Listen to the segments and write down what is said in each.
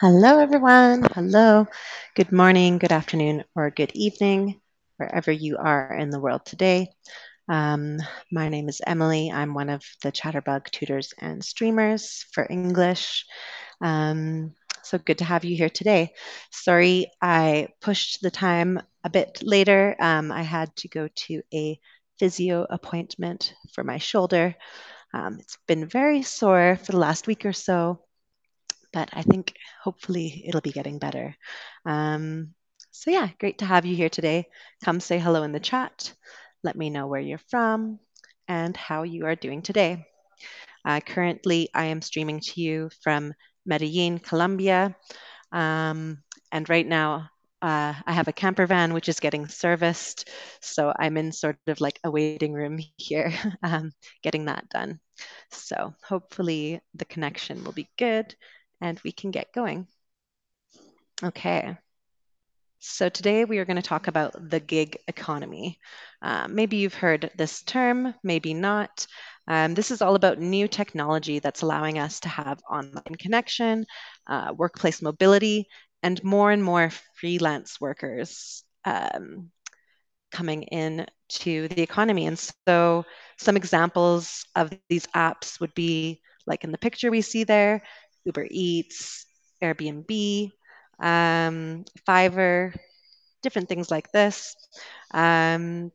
Hello, everyone. Hello. Good morning, good afternoon, or good evening, wherever you are in the world today. Um, my name is Emily. I'm one of the Chatterbug tutors and streamers for English. Um, so good to have you here today. Sorry, I pushed the time a bit later. Um, I had to go to a physio appointment for my shoulder. Um, it's been very sore for the last week or so but I think hopefully it'll be getting better. Um, so, yeah, great to have you here today. Come say hello in the chat. Let me know where you're from and how you are doing today. Uh, currently, I am streaming to you from Medellin, Colombia. Um, and right now, uh, I have a camper van which is getting serviced. So I'm in sort of like a waiting room here, um, getting that done. So hopefully the connection will be good and we can get going. Okay. So today we are going to talk about the gig economy. Uh, maybe you've heard this term, maybe not. Um, this is all about new technology that's allowing us to have online connection, uh, workplace mobility, and more and more freelance workers um, coming in to the economy. And so some examples of these apps would be like in the picture we see there, Uber Eats, Airbnb, um, Fiverr, different things like this. Um,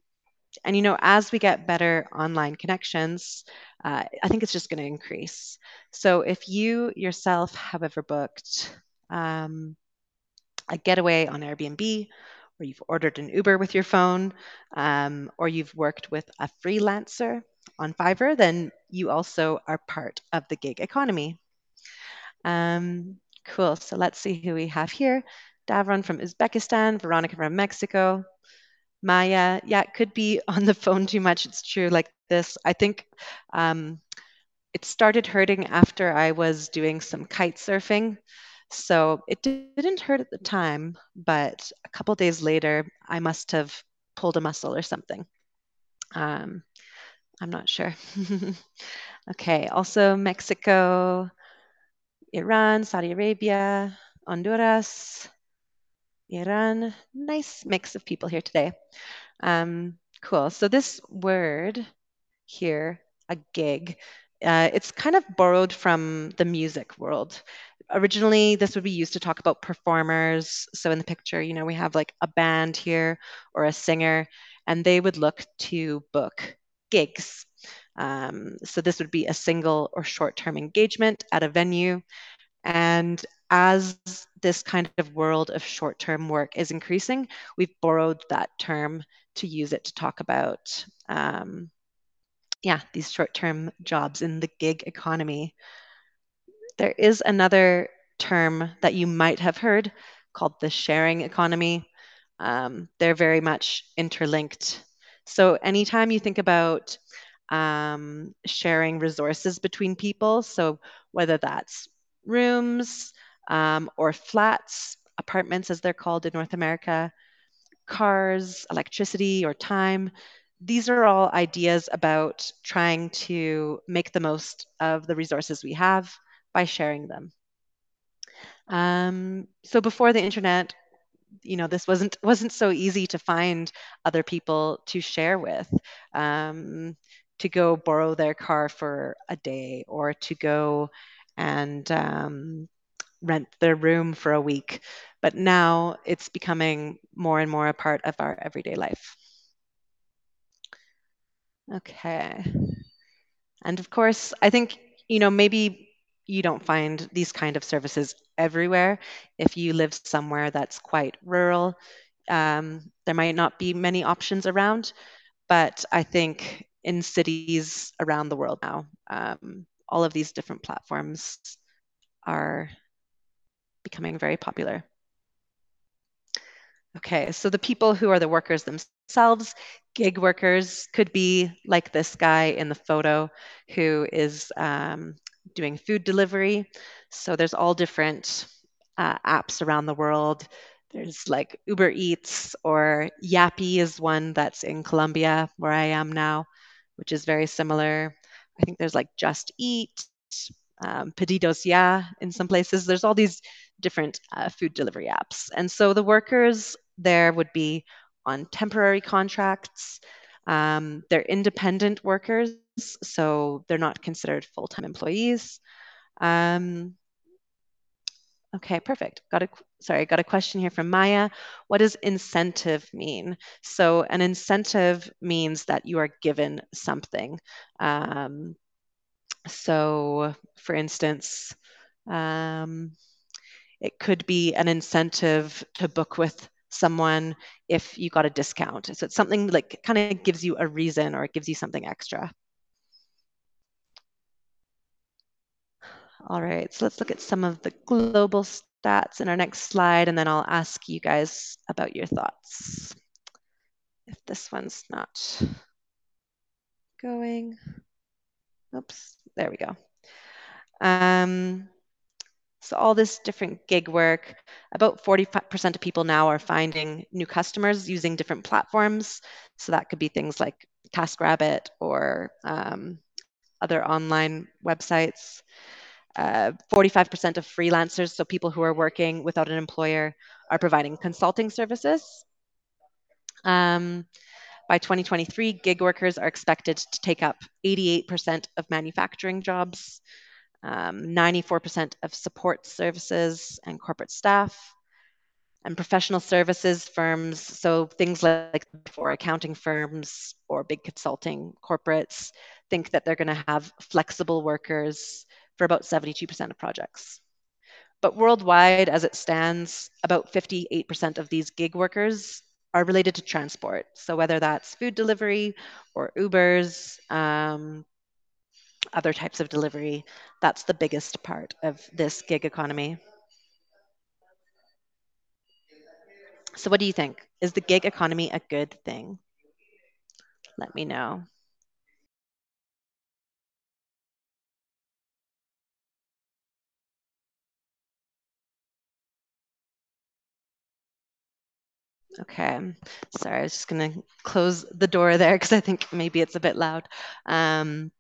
and you know, as we get better online connections, uh, I think it's just going to increase. So if you yourself have ever booked um, a getaway on Airbnb, or you've ordered an Uber with your phone, um, or you've worked with a freelancer on Fiverr, then you also are part of the gig economy. Um, cool. So let's see who we have here. Davron from Uzbekistan, Veronica from Mexico, Maya. Yeah, could be on the phone too much. It's true. Like this, I think um, it started hurting after I was doing some kite surfing. So it didn't hurt at the time, but a couple days later, I must have pulled a muscle or something. Um, I'm not sure. okay, also Mexico, Iran, Saudi Arabia, Honduras, Iran. Nice mix of people here today. Um, cool. So this word here, a gig, uh, it's kind of borrowed from the music world. Originally, this would be used to talk about performers. So in the picture, you know, we have like a band here or a singer, and they would look to book gigs. Um, so this would be a single or short-term engagement at a venue. And as this kind of world of short-term work is increasing, we've borrowed that term to use it to talk about, um, yeah, these short-term jobs in the gig economy. There is another term that you might have heard called the sharing economy. Um, they're very much interlinked. So anytime you think about um, sharing resources between people. So whether that's rooms um, or flats, apartments as they're called in North America, cars, electricity, or time. These are all ideas about trying to make the most of the resources we have by sharing them. Um, so before the internet, you know this wasn't wasn't so easy to find other people to share with um, to go borrow their car for a day or to go and um, rent their room for a week. But now it's becoming more and more a part of our everyday life. Okay. And of course, I think, you know, maybe you don't find these kind of services everywhere. If you live somewhere that's quite rural, um, there might not be many options around. But I think in cities around the world now. Um, all of these different platforms are becoming very popular. Okay, so the people who are the workers themselves, gig workers could be like this guy in the photo who is um, doing food delivery. So there's all different uh, apps around the world. There's like Uber Eats or Rappi is one that's in Colombia where I am now which is very similar. I think there's like Just Eat, um, Pedidos Ya in some places. There's all these different uh, food delivery apps. And so the workers there would be on temporary contracts. Um, they're independent workers, so they're not considered full time employees. Um, okay, perfect. Got a sorry, got a question here from Maya. What does incentive mean? So an incentive means that you are given something. Um, so, for instance, um, it could be an incentive to book with someone if you got a discount. So it's something like kind of gives you a reason or it gives you something extra. All right, so let's look at some of the global stats in our next slide, and then I'll ask you guys about your thoughts. If this one's not going, oops, there we go. Um, so all this different gig work, about 45% of people now are finding new customers using different platforms. So that could be things like TaskRabbit or um, other online websites. Uh, 45% of freelancers, so people who are working without an employer, are providing consulting services. Um, by 2023, gig workers are expected to take up 88% of manufacturing jobs, um, 94% of support services and corporate staff, and professional services firms. So things like for accounting firms or big consulting corporates think that they're going to have flexible workers for about 72% of projects. But worldwide, as it stands, about 58% of these gig workers are related to transport. So whether that's food delivery or Ubers, um, other types of delivery, that's the biggest part of this gig economy. So what do you think? Is the gig economy a good thing? Let me know. Okay, sorry, I was just gonna close the door there because I think maybe it's a bit loud. Um,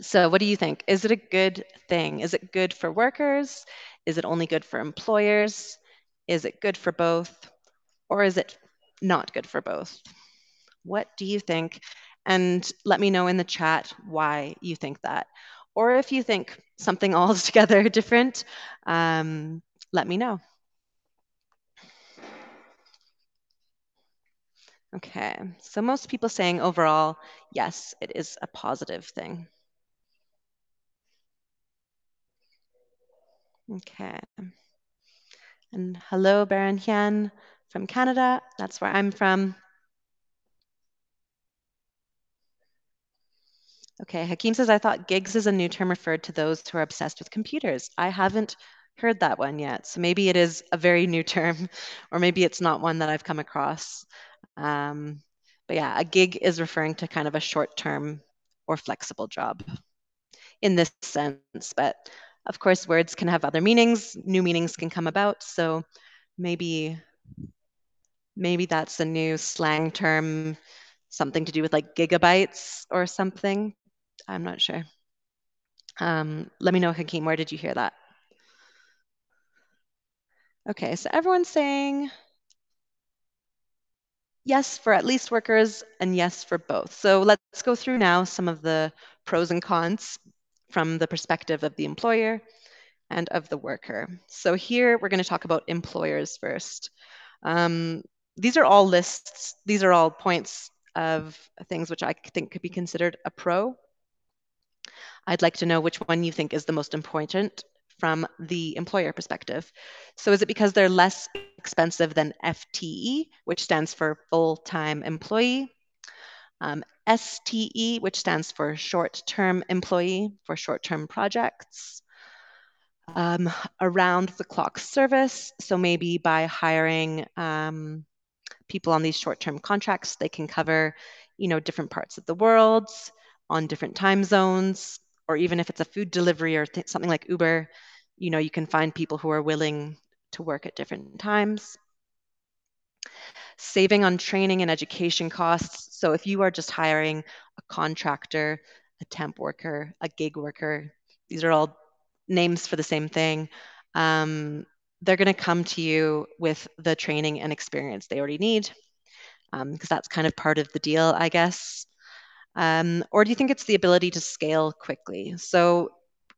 so what do you think? Is it a good thing? Is it good for workers? Is it only good for employers? Is it good for both? Or is it not good for both? What do you think? And let me know in the chat why you think that. Or if you think something altogether different, um, let me know. Okay, so most people saying overall, yes, it is a positive thing. Okay. And hello, Baron Hien from Canada. That's where I'm from. Okay, Hakeem says, I thought gigs is a new term referred to those who are obsessed with computers. I haven't heard that one yet. So maybe it is a very new term, or maybe it's not one that I've come across. Um, but yeah, a gig is referring to kind of a short term or flexible job in this sense. But of course, words can have other meanings, new meanings can come about. So maybe maybe that's a new slang term, something to do with like gigabytes or something. I'm not sure. Um, let me know, Hakeem, where did you hear that? Okay, so everyone's saying yes for at least workers and yes for both. So let's go through now some of the pros and cons from the perspective of the employer and of the worker. So here we're going to talk about employers first. Um, these are all lists, these are all points of things which I think could be considered a pro. I'd like to know which one you think is the most important from the employer perspective. So is it because they're less expensive than FTE, which stands for full-time employee, um, STE, which stands for short-term employee for short-term projects, um, around the clock service. So maybe by hiring um, people on these short-term contracts, they can cover, you know, different parts of the world on different time zones, or even if it's a food delivery or th- something like Uber, you know, you can find people who are willing to work at different times. Saving on training and education costs. So if you are just hiring a contractor, a temp worker, a gig worker, these are all names for the same thing. Um, they're going to come to you with the training and experience they already need because um, that's kind of part of the deal, I guess. Um, or do you think it's the ability to scale quickly? So,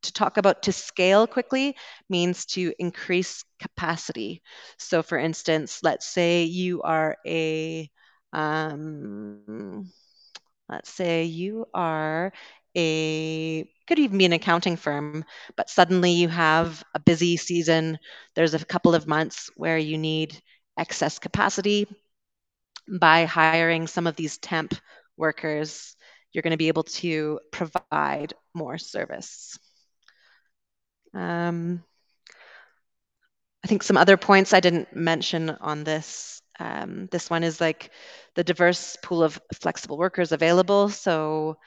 to talk about to scale quickly means to increase capacity. So, for instance, let's say you are a, um, let's say you are a could even be an accounting firm, but suddenly you have a busy season. There's a couple of months where you need excess capacity. By hiring some of these temp workers, you're going to be able to provide more service. Um, I think some other points I didn't mention on this. Um, this one is like the diverse pool of flexible workers available. So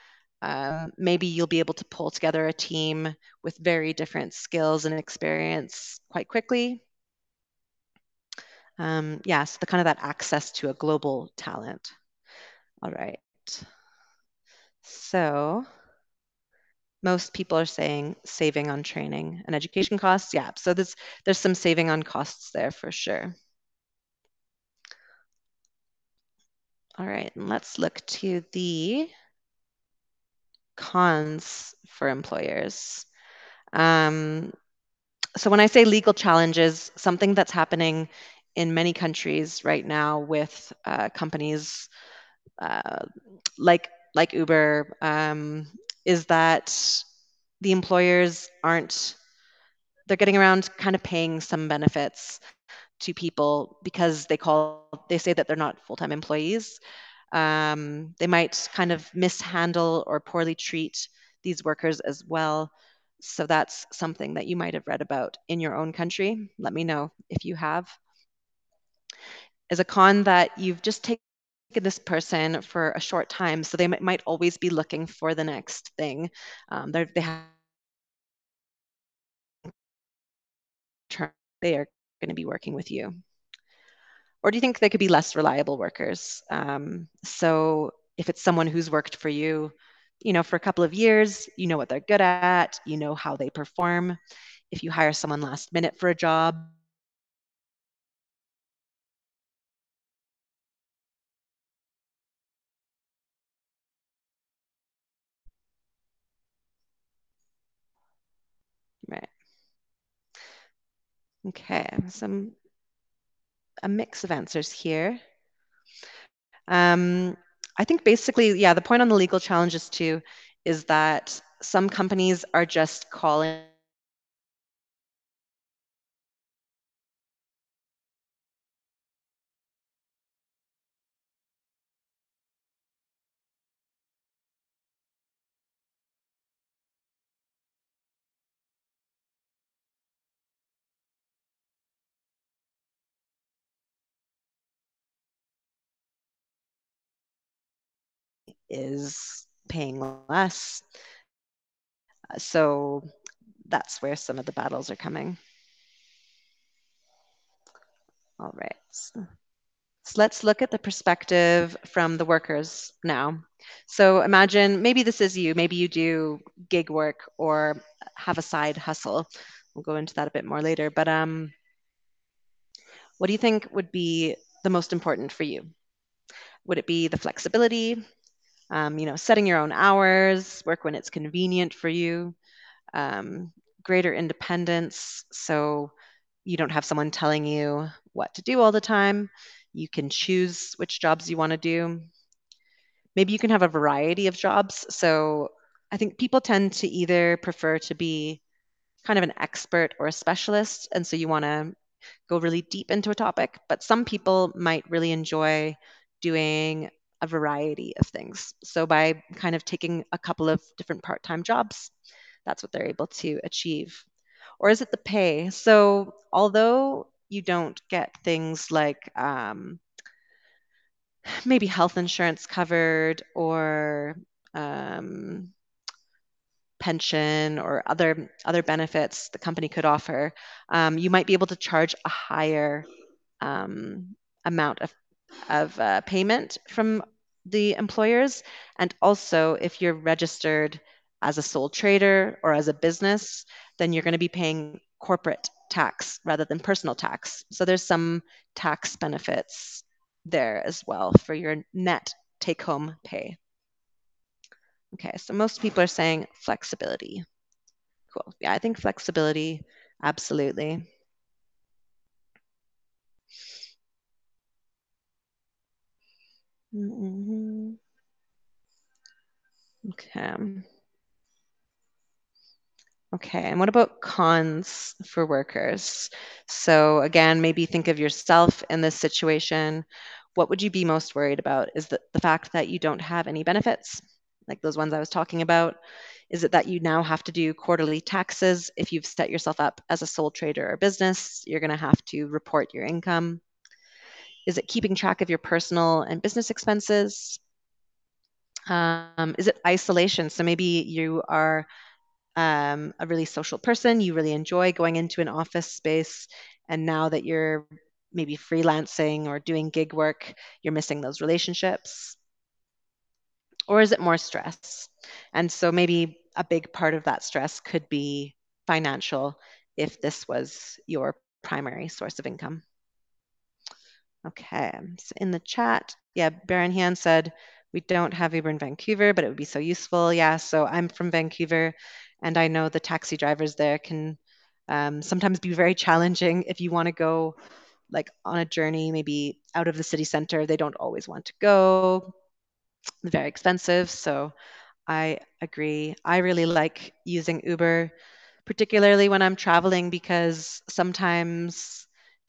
uh, maybe you'll be able to pull together a team with very different skills and experience quite quickly. Um, yeah, so the kind of that access to a global talent. All right. So most people are saying saving on training and education costs. Yeah, so there's there's some saving on costs there for sure. All right, and let's look to the cons for employers. Um, so when I say legal challenges, something that's happening in many countries right now with uh, companies uh, like like Uber um, is that the employers aren't they're getting around kind of paying some benefits to people because they call they say that they're not full-time employees. Um, they might kind of mishandle or poorly treat these workers as well. So that's something that you might have read about in your own country. Let me know if you have. Is a con that you've just taken this person for a short time, so they might, might always be looking for the next thing. Um, they have they are going to be working with you. Or do you think they could be less reliable workers? Um, so if it's someone who's worked for you, you know, for a couple of years, you know what they're good at, you know how they perform. If you hire someone last minute for a job, Right. Okay, some a mix of answers here. Um, I think basically, yeah, the point on the legal challenges too is that some companies are just calling is paying less. So that's where some of the battles are coming. All right. So let's look at the perspective from the workers now. So imagine maybe this is you, maybe you do gig work or have a side hustle. We'll go into that a bit more later. But um, what do you think would be the most important for you? Would it be the flexibility, um, you know, setting your own hours, work when it's convenient for you, um, greater independence. So you don't have someone telling you what to do all the time. You can choose which jobs you want to do. Maybe you can have a variety of jobs. So I think people tend to either prefer to be kind of an expert or a specialist. And so you want to go really deep into a topic. But some people might really enjoy doing a variety of things. So by kind of taking a couple of different part-time jobs, that's what they're able to achieve. Or is it the pay? So although you don't get things like um, maybe health insurance covered or um, pension or other other benefits the company could offer, um, you might be able to charge a higher um, amount of of uh, payment from the employers. And also, if you're registered as a sole trader or as a business, then you're going to be paying corporate tax rather than personal tax. So there's some tax benefits there as well for your net take home pay. Okay, so most people are saying flexibility. Cool. Yeah, I think flexibility, absolutely. Mm -hmm. Okay. Okay, and what about cons for workers? So again, maybe think of yourself in this situation. What would you be most worried about? Is that the fact that you don't have any benefits, like those ones I was talking about? Is it that you now have to do quarterly taxes? If you've set yourself up as a sole trader or business, you're going to have to report your income. Is it keeping track of your personal and business expenses? Um, is it isolation? So maybe you are um, a really social person, you really enjoy going into an office space, and now that you're maybe freelancing or doing gig work, you're missing those relationships? Or is it more stress? And so maybe a big part of that stress could be financial if this was your primary source of income. Okay, so in the chat, yeah, Baron Han said, we don't have Uber in Vancouver, but it would be so useful. Yeah, so I'm from Vancouver and I know the taxi drivers there can um, sometimes be very challenging if you want to go like on a journey, maybe out of the city center. They don't always want to go. very expensive. So I agree. I really like using Uber, particularly when I'm traveling, because sometimes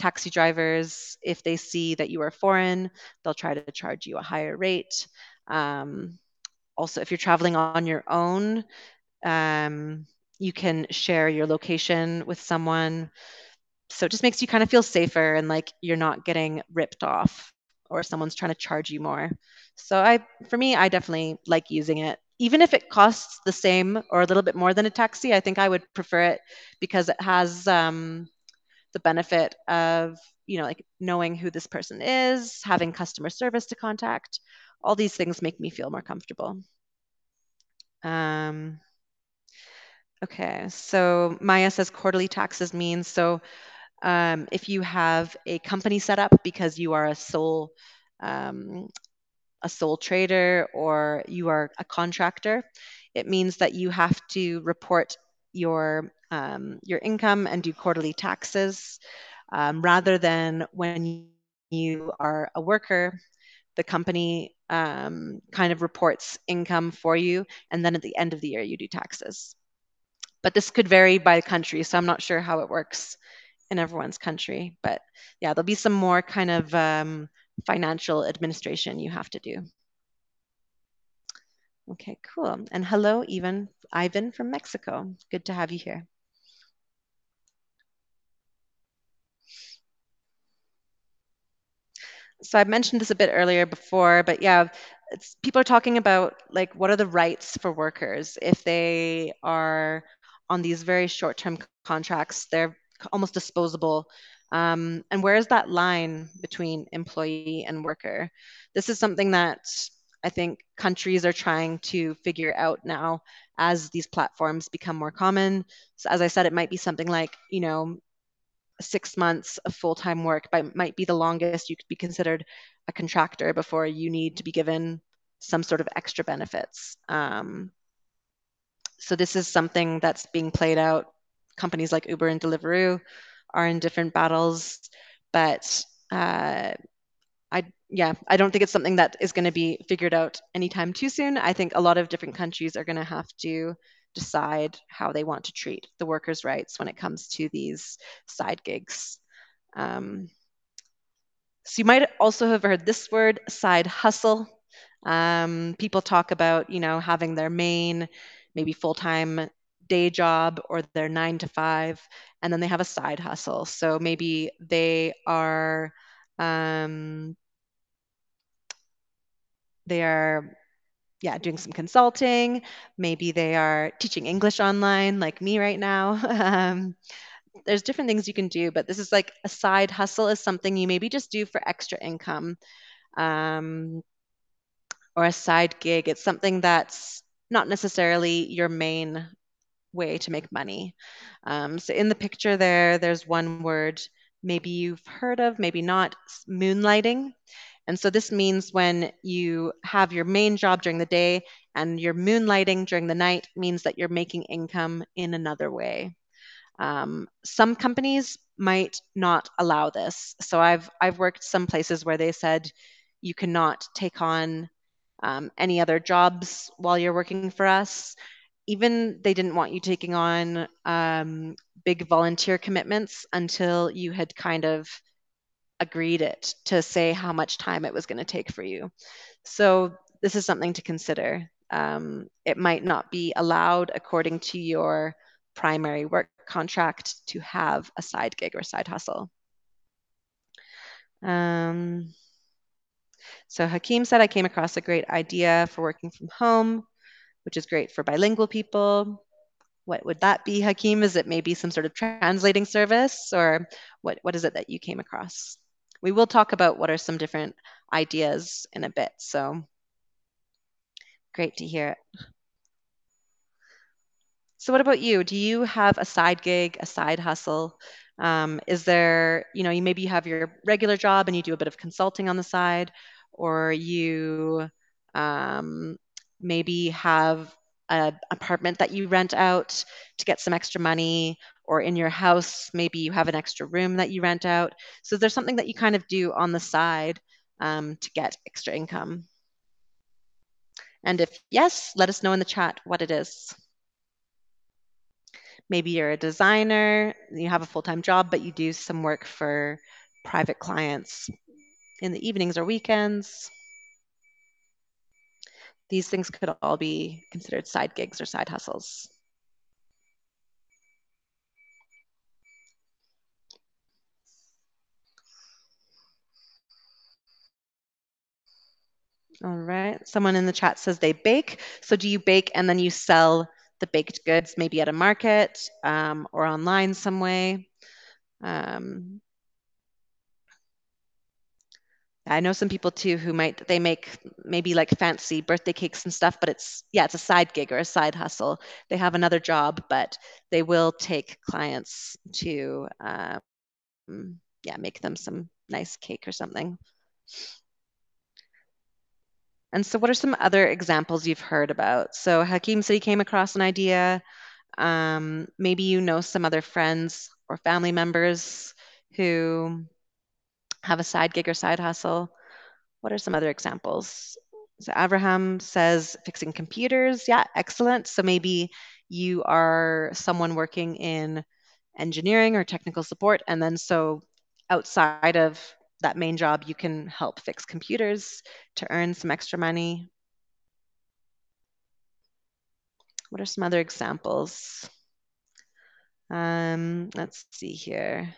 taxi drivers, if they see that you are foreign, they'll try to charge you a higher rate. Um, also, if you're traveling on your own, um, you can share your location with someone. So it just makes you kind of feel safer and like you're not getting ripped off or someone's trying to charge you more. So I for me I definitely like using it. Even if it costs the same or a little bit more than a taxi, I think I would prefer it because it has um, the benefit of you know like knowing who this person is, having customer service to contact. All these things make me feel more comfortable. Um, Okay, so Maya says quarterly taxes means so um, if you have a company set up because you are a sole um, a sole trader or you are a contractor, it means that you have to report your um, your income and do quarterly taxes um, rather than when you are a worker the company um, kind of reports income for you and then at the end of the year you do taxes but this could vary by country. So I'm not sure how it works in everyone's country. But yeah, there'll be some more kind of um, financial administration you have to do. Okay, cool. And hello, even Ivan from Mexico. Good to have you here. So I mentioned this a bit earlier before, but yeah, people are talking about like what are the rights for workers if they are on these very short-term contracts. They're almost disposable. Um, and where is that line between employee and worker? This is something that I think countries are trying to figure out now as these platforms become more common. So as I said, it might be something like, you know, six months of full-time work but might be the longest you could be considered a contractor before you need to be given some sort of extra benefits. Um, so this is something that's being played out. Companies like Uber and Deliveroo are in different battles, but uh, I yeah, I don't think it's something that is going to be figured out anytime too soon. I think a lot of different countries are going to have to decide how they want to treat the workers' rights when it comes to these side gigs. Um, so you might also have heard this word, side hustle. Um, people talk about, you know, having their main maybe full time day job or their nine to five, and then they have a side hustle. So maybe they are um, they are yeah doing some consulting. Maybe they are teaching English online, like me right now. um, there's different things you can do, but this is like a side hustle is something you maybe just do for extra income. Um, or a side gig. It's something that's not necessarily your main way to make money. Um, so in the picture there, there's one word maybe you've heard of, maybe not, moonlighting. And so this means when you have your main job during the day and you're moonlighting during the night means that you're making income in another way. Um, some companies might not allow this. So I've I've worked some places where they said you cannot take on um, any other jobs while you're working for us. Even they didn't want you taking on um, big volunteer commitments until you had kind of agreed it to say how much time it was going to take for you. So this is something to consider. Um, it might not be allowed according to your primary work contract to have a side gig or side hustle. Um, so Hakeem said, I came across a great idea for working from home, which is great for bilingual people. What would that be, Hakeem? Is it maybe some sort of translating service or what, what is it that you came across? We will talk about what are some different ideas in a bit. So great to hear it. So what about you? Do you have a side gig, a side hustle? Um, is there, you know, you maybe you have your regular job and you do a bit of consulting on the side, or you um, maybe have an apartment that you rent out to get some extra money, or in your house, maybe you have an extra room that you rent out. So there's something that you kind of do on the side um, to get extra income. And if yes, let us know in the chat what it is. Maybe you're a designer, you have a full time job, but you do some work for private clients in the evenings or weekends. These things could all be considered side gigs or side hustles. All right. Someone in the chat says they bake. So do you bake and then you sell the baked goods maybe at a market um, or online some way? Um, I know some people too who might they make maybe like fancy birthday cakes and stuff, but it's yeah, it's a side gig or a side hustle. They have another job, but they will take clients to um, yeah, make them some nice cake or something. And so, what are some other examples you've heard about? So, Hakeem said he came across an idea. Um, maybe you know some other friends or family members who have a side gig or side hustle. What are some other examples? So, Abraham says fixing computers. Yeah, excellent. So, maybe you are someone working in engineering or technical support, and then so outside of that main job, you can help fix computers to earn some extra money. What are some other examples? Um, let's see here.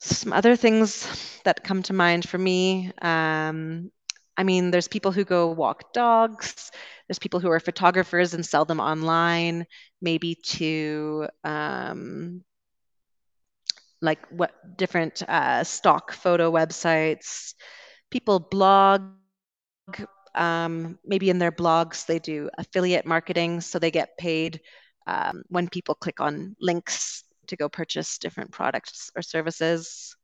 Some other things that come to mind for me. Um, I mean, there's people who go walk dogs. There's people who are photographers and sell them online, maybe to um, like what different uh, stock photo websites. People blog. Um, maybe in their blogs they do affiliate marketing, so they get paid um, when people click on links to go purchase different products or services.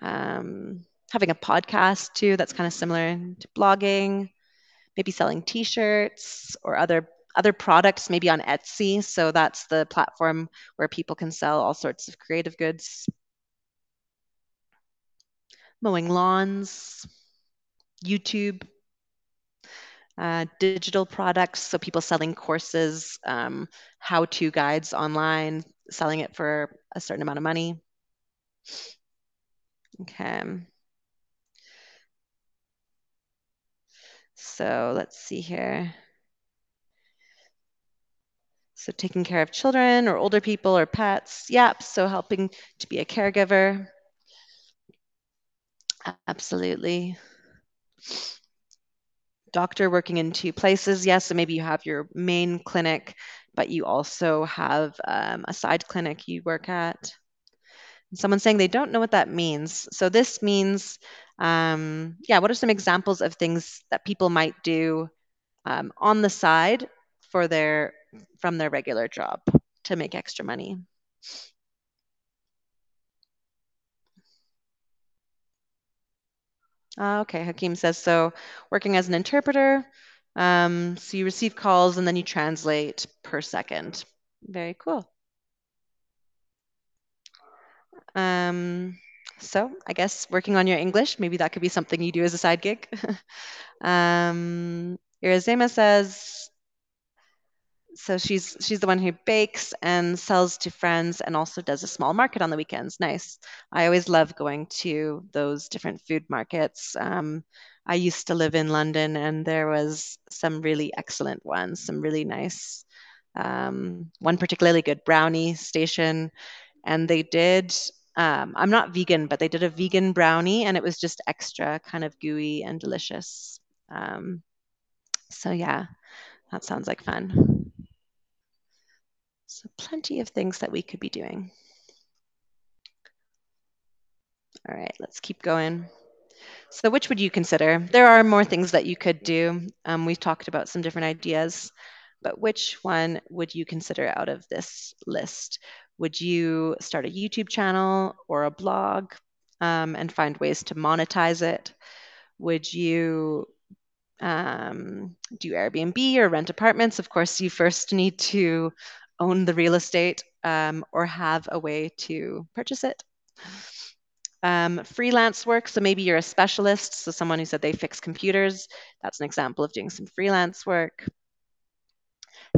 Um, having a podcast too, that's kind of similar to blogging. Maybe selling T-shirts or other other products, maybe on Etsy. So that's the platform where people can sell all sorts of creative goods. Mowing lawns, YouTube, uh, digital products. So people selling courses, um, how-to guides online, selling it for a certain amount of money. Okay. So let's see here. So taking care of children or older people or pets. Yep. So helping to be a caregiver. Absolutely. Doctor working in two places. Yes. So maybe you have your main clinic, but you also have um, a side clinic you work at. Someone's saying they don't know what that means. So this means, um, yeah, what are some examples of things that people might do um, on the side for their from their regular job to make extra money. Uh, okay, Hakeem says so. Working as an interpreter, um, so you receive calls and then you translate per second. Very cool. Um, so I guess working on your English, maybe that could be something you do as a side gig. um, Irazema says, so she's she's the one who bakes and sells to friends and also does a small market on the weekends. Nice. I always love going to those different food markets. Um, I used to live in London and there was some really excellent ones, some really nice. Um, one particularly good brownie station, and they did. Um, I'm not vegan, but they did a vegan brownie, and it was just extra kind of gooey and delicious. Um, so yeah, that sounds like fun. So plenty of things that we could be doing. All right, let's keep going. So which would you consider? There are more things that you could do. Um, we've talked about some different ideas, but which one would you consider out of this list? Would you start a YouTube channel or a blog um, and find ways to monetize it? Would you um, do Airbnb or rent apartments? Of course, you first need to own the real estate um, or have a way to purchase it. Um, freelance work, so maybe you're a specialist, so someone who said they fix computers. That's an example of doing some freelance work.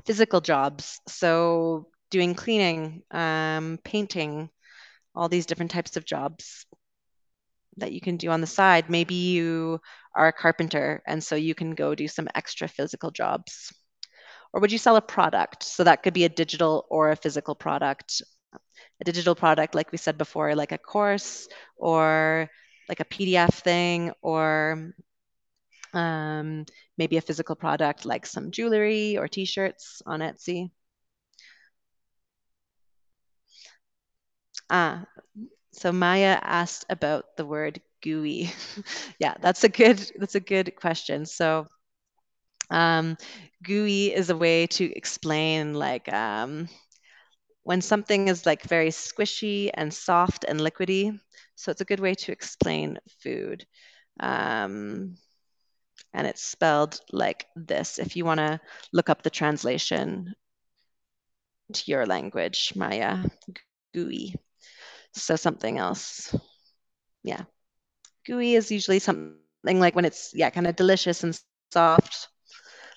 Physical jobs, so doing cleaning, um, painting, all these different types of jobs that you can do on the side. Maybe you are a carpenter, and so you can go do some extra physical jobs. Or would you sell a product? So that could be a digital or a physical product. A digital product, like we said before, like a course or like a PDF thing, or um, maybe a physical product like some jewelry or t shirts on Etsy. Ah, so Maya asked about the word gooey. yeah, that's a good that's a good question. So um, gooey is a way to explain like um, when something is like very squishy and soft and liquidy. So it's a good way to explain food. Um, and it's spelled like this. If you want to look up the translation to your language, Maya, gooey. So something else. Yeah. Gooey is usually something like when it's, yeah, kind of delicious and soft,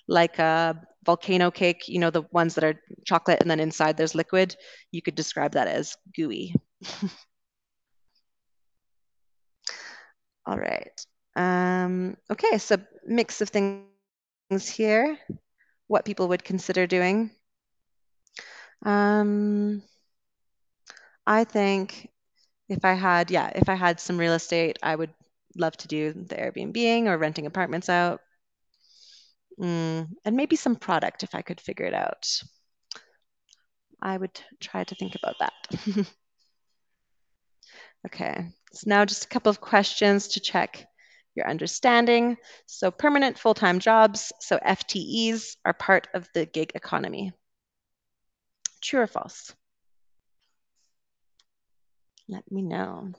like a volcano cake, you know, the ones that are chocolate and then inside there's liquid. You could describe that as gooey. All right. Um, okay, so mix of things here, what people would consider doing. Um, I think if I had, yeah, if I had some real estate, I would love to do the Airbnb or renting apartments out. Mm, and maybe some product if I could figure it out. I would try to think about that. okay, so now just a couple of questions to check your understanding. So permanent full-time jobs, so FTEs are part of the gig economy. True or false? Let me know.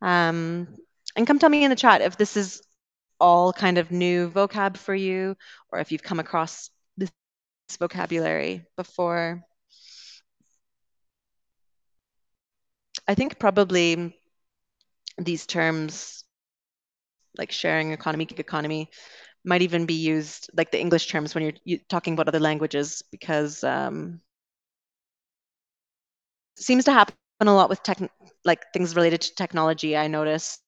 Um, and come tell me in the chat if this is all kind of new vocab for you or if you've come across this vocabulary before. I think probably these terms like sharing economy, gig economy, might even be used like the English terms when you're talking about other languages because um, seems to happen a lot with tech, like things related to technology. I notice